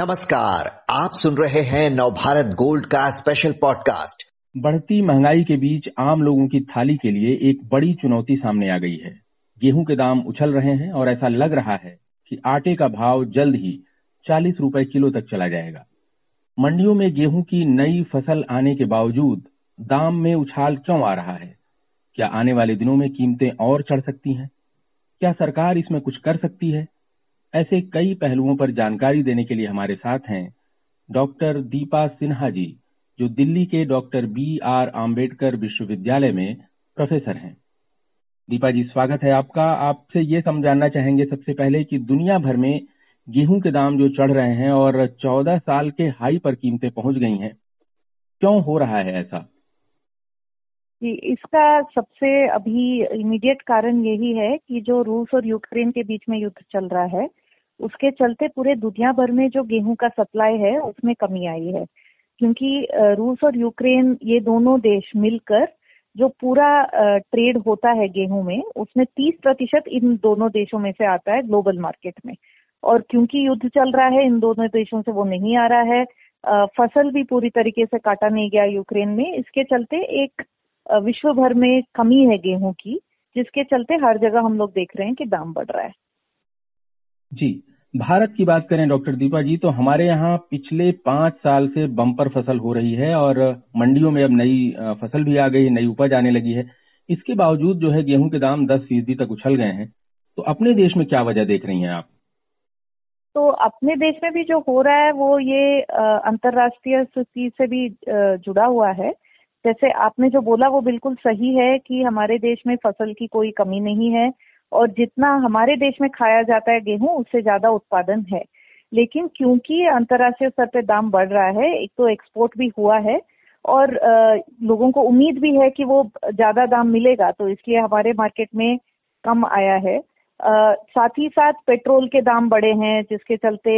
नमस्कार, आप सुन रहे हैं नवभारत गोल्ड का स्पेशल पॉडकास्ट बढ़ती महँगाई के बीच आम लोगों की थाली के लिए एक बड़ी चुनौती सामने आ गई है। गेहूँ के दाम उछल रहे हैं और ऐसा लग रहा है कि आटे का भाव जल्द ही चालीस रूपए किलो तक चला जाएगा। मंडियों में गेहूँ की नई फ़सल आने के बावजूद दाम में उछाल क्यों आ रहा है? क्या आने वाले दिनों में कीमतें और चढ़ सकती हैं? क्या सरकार इसमें कुछ कर सकती है? ऐसे कई पहलुओं पर जानकारी देने के लिए हमारे साथ हैं डॉक्टर दीपा सिन्हा जी, जो दिल्ली के डॉक्टर बी आर आम्बेडकर विश्वविद्यालय में प्रोफेसर हैं। दीपा जी, स्वागत है आपका। आपसे ये समझाना चाहेंगे सबसे पहले कि दुनिया भर में गेहूँ के दाम जो चढ़ रहे हैं और 14 साल के हाई पर कीमतें पहुँच गई हैं, क्यों हो रहा है ऐसा? इसका सबसे अभी इमीडिएट कारण यही है कि जो रूस और यूक्रेन के बीच में युद्ध चल रहा है उसके चलते पूरे दुनिया भर में जो गेहूँ का सप्लाई है, उसमें कमी आई है। क्योंकि रूस और यूक्रेन ये दोनों देश मिलकर जो पूरा ट्रेड होता है गेहूँ में, उसमें 30 प्रतिशत इन दोनों देशों में से आता है ग्लोबल मार्केट में। और क्योंकि युद्ध चल रहा है, इन दोनों देशों से वो नहीं आ रहा है फ़सल भी पूरी तरीके से काटा नहीं गया यूक्रेन में, इसके चलते एक विश्व भर में कमी है गेहूँ की, जिसके चलते हर जगह हम लोग देख रहे हैं कि दाम बढ़ रहा है। जी, भारत की बात करें डॉक्टर दीपा जी तो हमारे यहाँ पिछले पाँच साल से बम्पर फ़सल हो रही है और मंडियों में अब नई फ़सल भी आ गई नई उपज आने लगी है। इसके बावजूद जो है गेहूँ के दाम दस फ़ीसदी तक उछल गए हैं। तो अपने देश में क्या वजह देख रही हैं आप? तो अपने देश में भी जो हो रहा है, वो ये अंतर्राष्ट्रीय स्थिति से भी जुड़ा हुआ है। जैसे आपने जो बोला, वो बिल्कुल सही है कि हमारे देश में फ़सल की कोई कमी नहीं है। और जितना हमारे देश में खाया जाता है गेहूँ, उससे ज़्यादा उत्पादन है। लेकिन क्योंकि अंतर्राष्ट्रीय स्तर पे दाम बढ़ रहा है, एक तो एक्सपोर्ट भी हुआ है और लोगों को उम्मीद भी है कि वो ज़्यादा दाम मिलेगा तो इसलिए हमारे मार्केट में कम आया है। साथ ही साथ पेट्रोल के दाम बढ़े हैं, जिसके चलते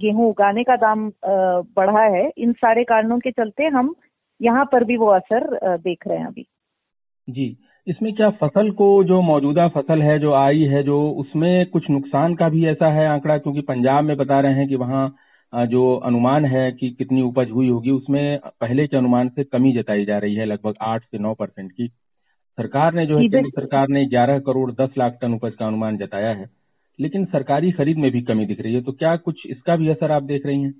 गेहूँ उगाने का दाम बढ़ा है। इन सारे कारणों के चलते हम यहाँ पर भी वो असर देख रहे हैं अभी। जी। इसमें क्या फ़सल को जो मौजूदा फ़सल है जो आई है जो उसमें कुछ नुकसान का भी ऐसा है आंकड़ा? क्योंकि पंजाब में बता रहे हैं कि वहाँ जो अनुमान है कि कितनी उपज हुई होगी उसमें पहले के अनुमान से कमी जताई जा रही है लगभग आठ से नौ परसेंट की। सरकार ने जो है केंद्र सरकार ने ग्यारह करोड़ दस लाख टन उपज का अनुमान जताया है लेकिन सरकारी खरीद में भी कमी दिख रही है। तो क्या कुछ इसका भी असर आप देख रही हैं?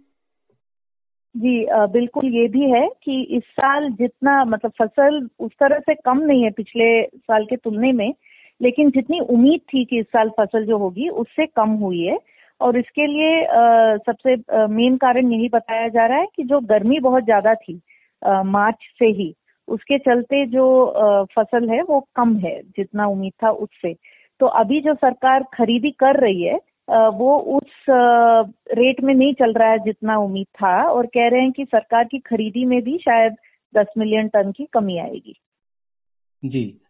जी बिल्कुल ये भी है कि इस साल जितना मतलब फ़सल उस तरह से कम नहीं है पिछले साल के तुलने में लेकिन जितनी उम्मीद थी कि इस साल फ़सल जो होगी उससे कम हुई है। और इसके लिए आ, सबसे मेन कारण यही बताया जा रहा है कि जो गर्मी बहुत ज़्यादा थी आ, मार्च से ही उसके चलते जो आ, फ़सल है वो कम है जितना उम्मीद था उससे। तो अभी जो सरकार खरीदी कर रही है वो उस रेट में नहीं चल रहा है जितना उम्मीद था और कह रहे हैं कि सरकार की खरीदी में भी शायद 10 मिलियन टन की कमी आएगी। जी।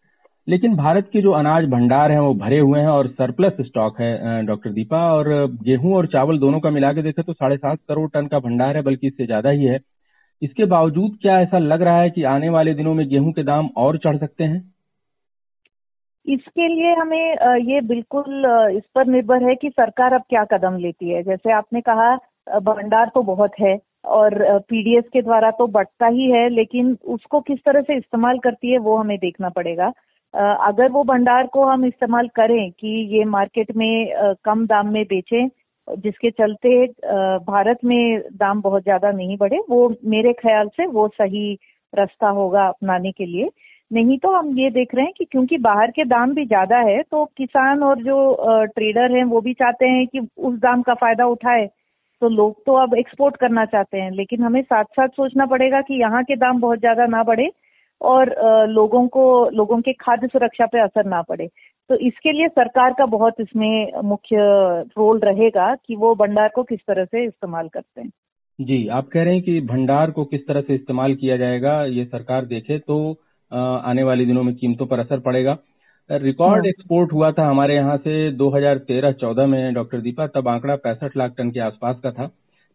लेकिन भारत के जो अनाज भंडार हैं, वो भरे हुए हैं और सरप्लस स्टॉक है डॉक्टर दीपा। और गेहूँ और चावल दोनों का मिला के देखें तो साढ़े सात करोड़ टन का भंडार है, बल्कि इससे ज़्यादा ही है। इसके बावजूद क्या ऐसा लग रहा है कि आने वाले दिनों में गेहूँ के दाम और चढ़ सकते हैं? इसके लिए हमें ये बिल्कुल इस पर निर्भर है कि सरकार अब क्या कदम लेती है। जैसे आपने कहा भंडार तो बहुत है और पीडीएस के द्वारा तो बढ़ता ही है, लेकिन उसको किस तरह से इस्तेमाल करती है वो हमें देखना पड़ेगा। अगर वो भंडार को हम इस्तेमाल करें कि ये मार्केट में कम दाम में बेचें, जिसके चलते भारत में दाम बहुत ज़्यादा नहीं बढ़े, वो मेरे ख्याल से वो सही रास्ता होगा अपनाने के लिए। नहीं तो हम ये देख रहे हैं कि क्योंकि बाहर के दाम भी ज़्यादा है तो किसान और जो ट्रेडर हैं, वो भी चाहते हैं कि उस दाम का फ़ायदा उठाए। तो लोग तो अब एक्सपोर्ट करना चाहते हैं, लेकिन हमें साथ साथ सोचना पड़ेगा कि यहाँ के दाम बहुत ज़्यादा ना बढ़े और लोगों को, लोगों के खाद्य सुरक्षा पे असर ना पड़े। तो इसके लिए सरकार का बहुत इसमें मुख्य रोल रहेगा कि वो भंडार को किस तरह से इस्तेमाल करते हैं। जी, आप कह रहे हैं कि भंडार को किस तरह से इस्तेमाल किया जाएगा, ये सरकार देखे तो आने वाले दिनों में कीमतों पर असर पड़ेगा रिकॉर्ड एक्सपोर्ट हाँ। हुआ था हमारे यहाँ से 2013-14 में डॉक्टर दीपा तब आंकड़ा पैंसठ लाख टन के आसपास का था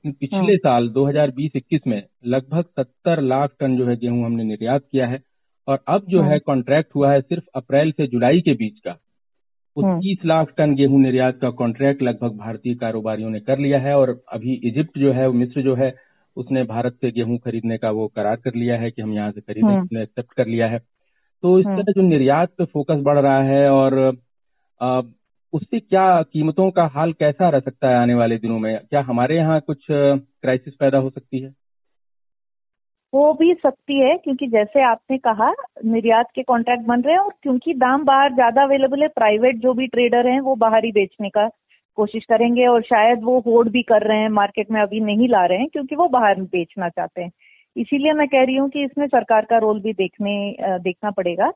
पिछले हाँ। साल 2020-21 में लगभग 70 लाख टन जो है गेहूँ हमने निर्यात किया है और अब जो हाँ। है कॉन्ट्रैक्ट हुआ है सिर्फ़ अप्रैल से जुलाई के बीच का उस हम्म। तीस लाख टन गेहूँ निर्यात का कॉन्ट्रैक्ट लगभग भारतीय कारोबारियों ने कर लिया है और अभी इजिप्ट जो है मिस्र जो है उसने भारत से गेहूँ खरीदने का वो करार कर लिया है कि हम यहाँ से खरीदें हम्म। उसने एक्सेप्ट कर लिया है तो इस हम्म। तरह जो निर्यात पे फोकस बढ़ रहा है और उससे क्या कीमतों का हाल कैसा रह सकता है आने वाले दिनों में क्या हमारे यहाँ कुछ क्राइसिस पैदा हो सकती है हो भी सकती है क्योंकि जैसे आपने कहा निर्यात के कॉन्ट्रैक्ट बन रहे हैं और क्योंकि दाम बाहर ज़्यादा अवेलेबल है प्राइवेट जो भी ट्रेडर हैं वो बाहर ही बेचने का कोशिश करेंगे और शायद वो होल्ड भी कर रहे हैं मार्केट में अभी नहीं ला रहे हैं, क्योंकि वो बाहर बेचना चाहते हैं। इसीलिए मैं कह रही हूँ कि इसमें सरकार का रोल भी देखने देखना पड़ेगा।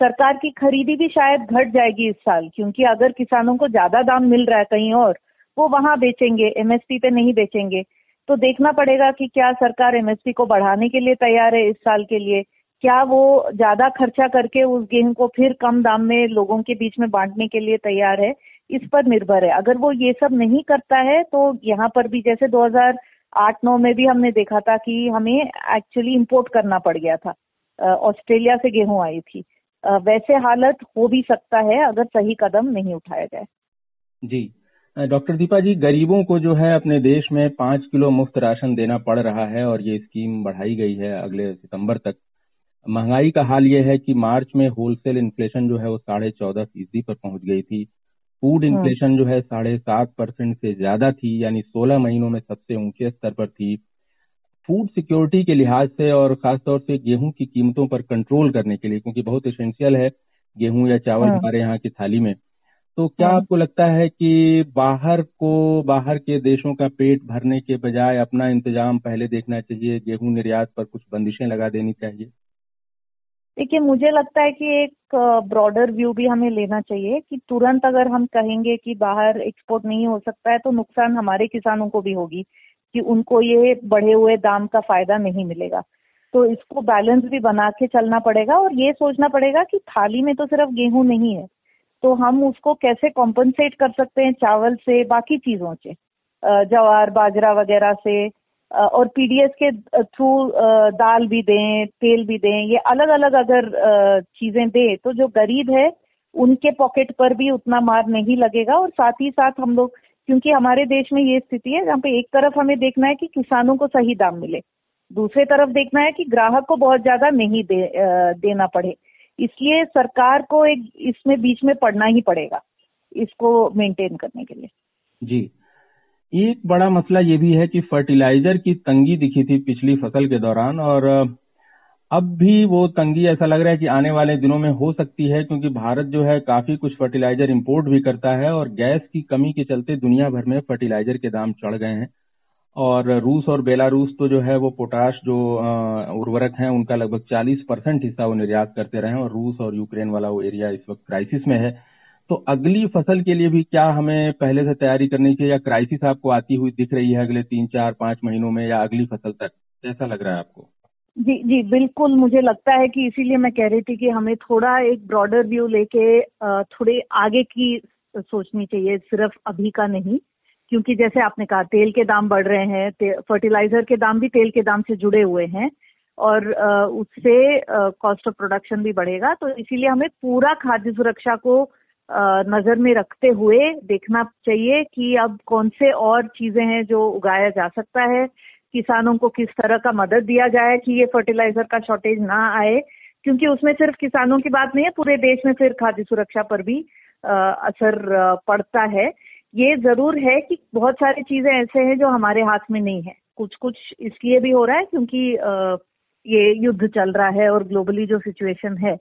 सरकार की खरीदी भी शायद घट जाएगी इस साल, क्योंकि अगर किसानों को ज़्यादा दाम मिल रहा है कहीं और, वो वहाँ बेचेंगे एमएसपी पे नहीं बेचेंगे। तो देखना पड़ेगा कि क्या सरकार एमएसपी को बढ़ाने के लिए तैयार है इस साल के लिए। क्या वो ज़्यादा खर्चा करके उस गेहूँ को फिर कम दाम में लोगों के बीच में बांटने के लिए तैयार है? इस पर निर्भर है। अगर वो ये सब नहीं करता है तो यहाँ पर भी जैसे 2008-9 में भी हमने देखा था कि हमें एक्चुअली इंपोर्ट करना पड़ गया था। ऑस्ट्रेलिया से गेहूँ आई थी। वैसे हालत हो भी सकता है अगर सही कदम नहीं उठाया जाए। जी। डॉक्टर दीपा जी, गरीबों को जो है अपने देश में पाँच किलो मुफ़्त राशन देना पड़ रहा है और ये स्कीम बढ़ाई गई है अगले सितंबर तक। महँगाई का हाल ये है कि मार्च में होलसेल इन्फ्लेशन जो है वो साढ़े चौदह फ़ीसदी पर पहुँच गई थी। फ़ूड हम्म। इन्फ्लेशन जो है साढ़े सात परसेंट से ज़्यादा थी यानी सोलह महीनों में सबसे ऊँचे स्तर पर थी फ़ूड सिक्योरिटी के लिहाज से और खासतौर से गेहूँ की कीमतों पर कंट्रोल करने के लिए क्योंकि बहुत इसेंशियल है गेहूँ या चावल हम्म। हमारे यहाँ की थाली में तो क्या हम्म। आपको लगता है कि बाहर को बाहर के देशों का पेट भरने के बजाय अपना इंतज़ाम पहले देखना चाहिए गेहूँ निर्यात पर कुछ बंदिशें लगा देनी चाहिए देखिए, मुझे लगता है कि एक ब्रॉडर व्यू भी हमें लेना चाहिए कि तुरंत अगर हम कहेंगे कि बाहर एक्सपोर्ट नहीं हो सकता है तो नुकसान हमारे किसानों को भी होगी कि उनको ये बढ़े हुए दाम का फ़ायदा नहीं मिलेगा। तो इसको बैलेंस भी बना के चलना पड़ेगा और ये सोचना पड़ेगा कि थाली में तो सिर्फ़ गेहूँ नहीं है तो हम उसको कैसे कॉम्पनसेट कर सकते हैं चावल से बाकी चीज़ों से? जवार, बाजरा वगैरह से और पीडीएस के थ्रू दाल भी दें तेल भी दें ये अलग अलग अगर चीज़ें दें तो जो गरीब है उनके पॉकेट पर भी उतना मार नहीं लगेगा और साथ ही साथ हम लोग क्योंकि हमारे देश में ये स्थिति है जहाँ पे एक तरफ़ हमें देखना है कि किसानों को सही दाम मिले दूसरे तरफ़ देखना है कि ग्राहक को बहुत ज़्यादा नहीं दे, देना पड़े। इसलिए सरकार को एक इसमें बीच में पड़ना ही पड़ेगा इसको मेंटेन करने के लिए। जी। एक बड़ा मसला ये भी है कि फर्टिलाइज़र की तंगी दिखी थी पिछली फ़सल के दौरान और अब भी वो तंगी ऐसा लग रहा है कि आने वाले दिनों में हो सकती है क्योंकि भारत जो है काफ़ी कुछ फर्टिलाइज़र इंपोर्ट भी करता है और गैस की कमी के चलते दुनिया भर में फर्टिलाइज़र के दाम चढ़ गए हैं। और रूस और बेलारूस तो जो है वो पोटाश जो उर्वरक हैं उनका लगभग 40 परसेंट हिस्सा वो निर्यात करते रहे हैं और रूस और यूक्रेन वाला वो एरिया इस वक्त क्राइसिस में है। तो अगली फ़सल के लिए भी क्या हमें पहले से तैयारी करनी चाहिए या क्राइसिस आपको आती हुई दिख रही है अगले तीन, चार, पाँच महीनों में या अगली फ़सल तक? कैसा लग रहा है आपको? जी जी, बिल्कुल मुझे लगता है कि इसीलिए मैं कह रही थी कि हमें थोड़ा एक ब्रॉडर व्यू लेके थोड़े आगे की सोचनी चाहिए, सिर्फ़ अभी का नहीं। क्योंकि जैसे आपने कहा, तेल के दाम बढ़ रहे हैं फर्टिलाइज़र के दाम भी तेल के दाम से जुड़े हुए हैं और उससे कॉस्ट ऑफ़ प्रोडक्शन भी बढ़ेगा। तो इसीलिए हमें पूरा खाद्य सुरक्षा को नज़र में रखते हुए देखना चाहिए कि अब कौन से और चीज़ें हैं जो उगाया जा सकता है किसानों को किस तरह का मदद दिया जाए कि ये फर्टिलाइज़र का शॉर्टेज ना आए क्योंकि उसमें सिर्फ़ किसानों की बात नहीं है पूरे देश में फिर खाद्य सुरक्षा पर भी अ, असर पड़ता है। ये ज़रूर है कि बहुत सारी चीज़ें ऐसे हैं जो हमारे हाथ में नहीं है। कुछ कुछ इसलिए भी हो रहा है क्योंकि अ, ये युद्ध चल रहा है और ग्लोबली जो सिचुएशन है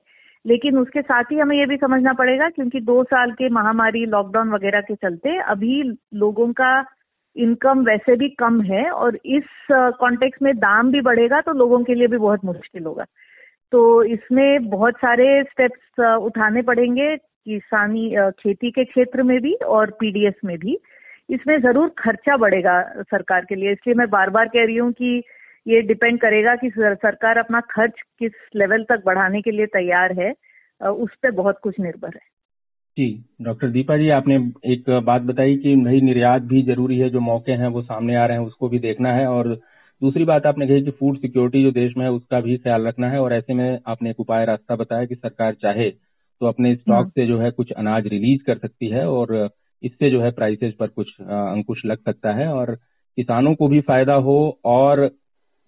लेकिन उसके साथ ही हमें ये भी समझना पड़ेगा क्योंकि दो साल के महामारी लॉकडाउन वगैरह के चलते अभी लोगों का इनकम वैसे भी कम है और इस कॉन्टेक्स्ट में दाम भी बढ़ेगा तो लोगों के लिए भी बहुत मुश्किल होगा। तो इसमें बहुत सारे स्टेप्स उठाने पड़ेंगे किसानी खेती के क्षेत्र में भी और पीडीएस में भी। इसमें ज़रूर खर्चा बढ़ेगा सरकार के लिए, इसलिए मैं बार बार कह रही हूँ कि ये डिपेंड करेगा कि सरकार अपना खर्च किस लेवल तक बढ़ाने के लिए तैयार है उस पर बहुत कुछ निर्भर है। जी डॉक्टर दीपा जी आपने एक बात बताई कि नई निर्यात भी ज़रूरी है जो मौके हैं वो सामने आ रहे हैं उसको भी देखना है और दूसरी बात आपने कही कि फ़ूड सिक्योरिटी जो देश में है उसका भी ख्याल रखना है और ऐसे में आपने एक उपाय रास्ता बताया कि सरकार चाहे तो अपने स्टॉक से जो है कुछ अनाज रिलीज़ कर सकती है और इससे जो है प्राइसेज पर कुछ अंकुश लग सकता है और किसानों को भी फ़ायदा हो और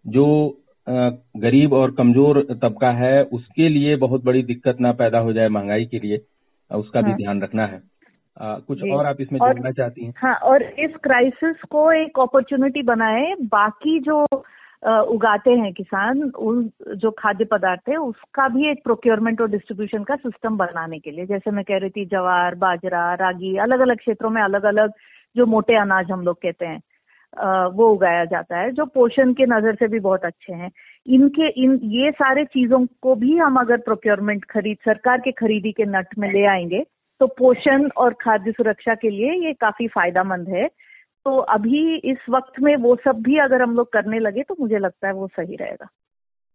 जो गरीब और कमज़ोर तबका है उसके लिए बहुत बड़ी दिक्कत ना पैदा हो जाए महँगाई के लिए उसका हाँ। भी। ध्यान रखना है आ, कुछ और आप इसमें जोड़ना चाहती हैं हाँ और इस क्राइसिस को एक अपॉर्चुनिटी बनाए बाकी जो उगाते हैं किसान उन जो खाद्य पदार्थ है उसका भी एक प्रोक्योरमेंट और डिस्ट्रीब्यूशन का सिस्टम बनाने के लिए जैसे मैं कह रही थी जवार बाजरा रागी अलग अलग क्षेत्रों में अलग अलग जो मोटे अनाज हम लोग कहते हैं वो उगाया जाता है, जो पोषण के नज़र से भी बहुत अच्छे हैं। इनके, इन, ये सारे चीज़ों को भी हम अगर प्रोक्योरमेंट खरीद, सरकार के खरीदी के नट में ले आएँगे तो पोषण और खाद्य सुरक्षा के लिए ये काफ़ी फायदामंद है। तो अभी इस वक्त में वो सब भी अगर हम लोग करने लगे तो मुझे लगता है वो सही रहेगा।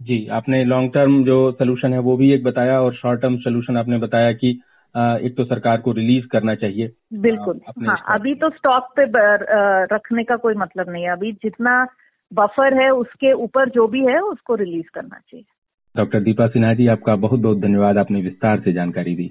जी, आपने लॉन्ग टर्म जो सोल्यूशन है, वो भी एक बताया और शॉर्ट टर्म सोल्यूशन आपने बताया कि एक तो सरकार को रिलीज़ करना चाहिए। बिल्कुल। हाँ अभी तो स्टॉक पे रखने का कोई मतलब नहीं है। अभी जितना बफर है उसके ऊपर जो भी है उसको रिलीज़ करना चाहिए। डॉक्टर दीपा सिन्हा जी आपका बहुत बहुत धन्यवाद। आपने विस्तार से जानकारी दी।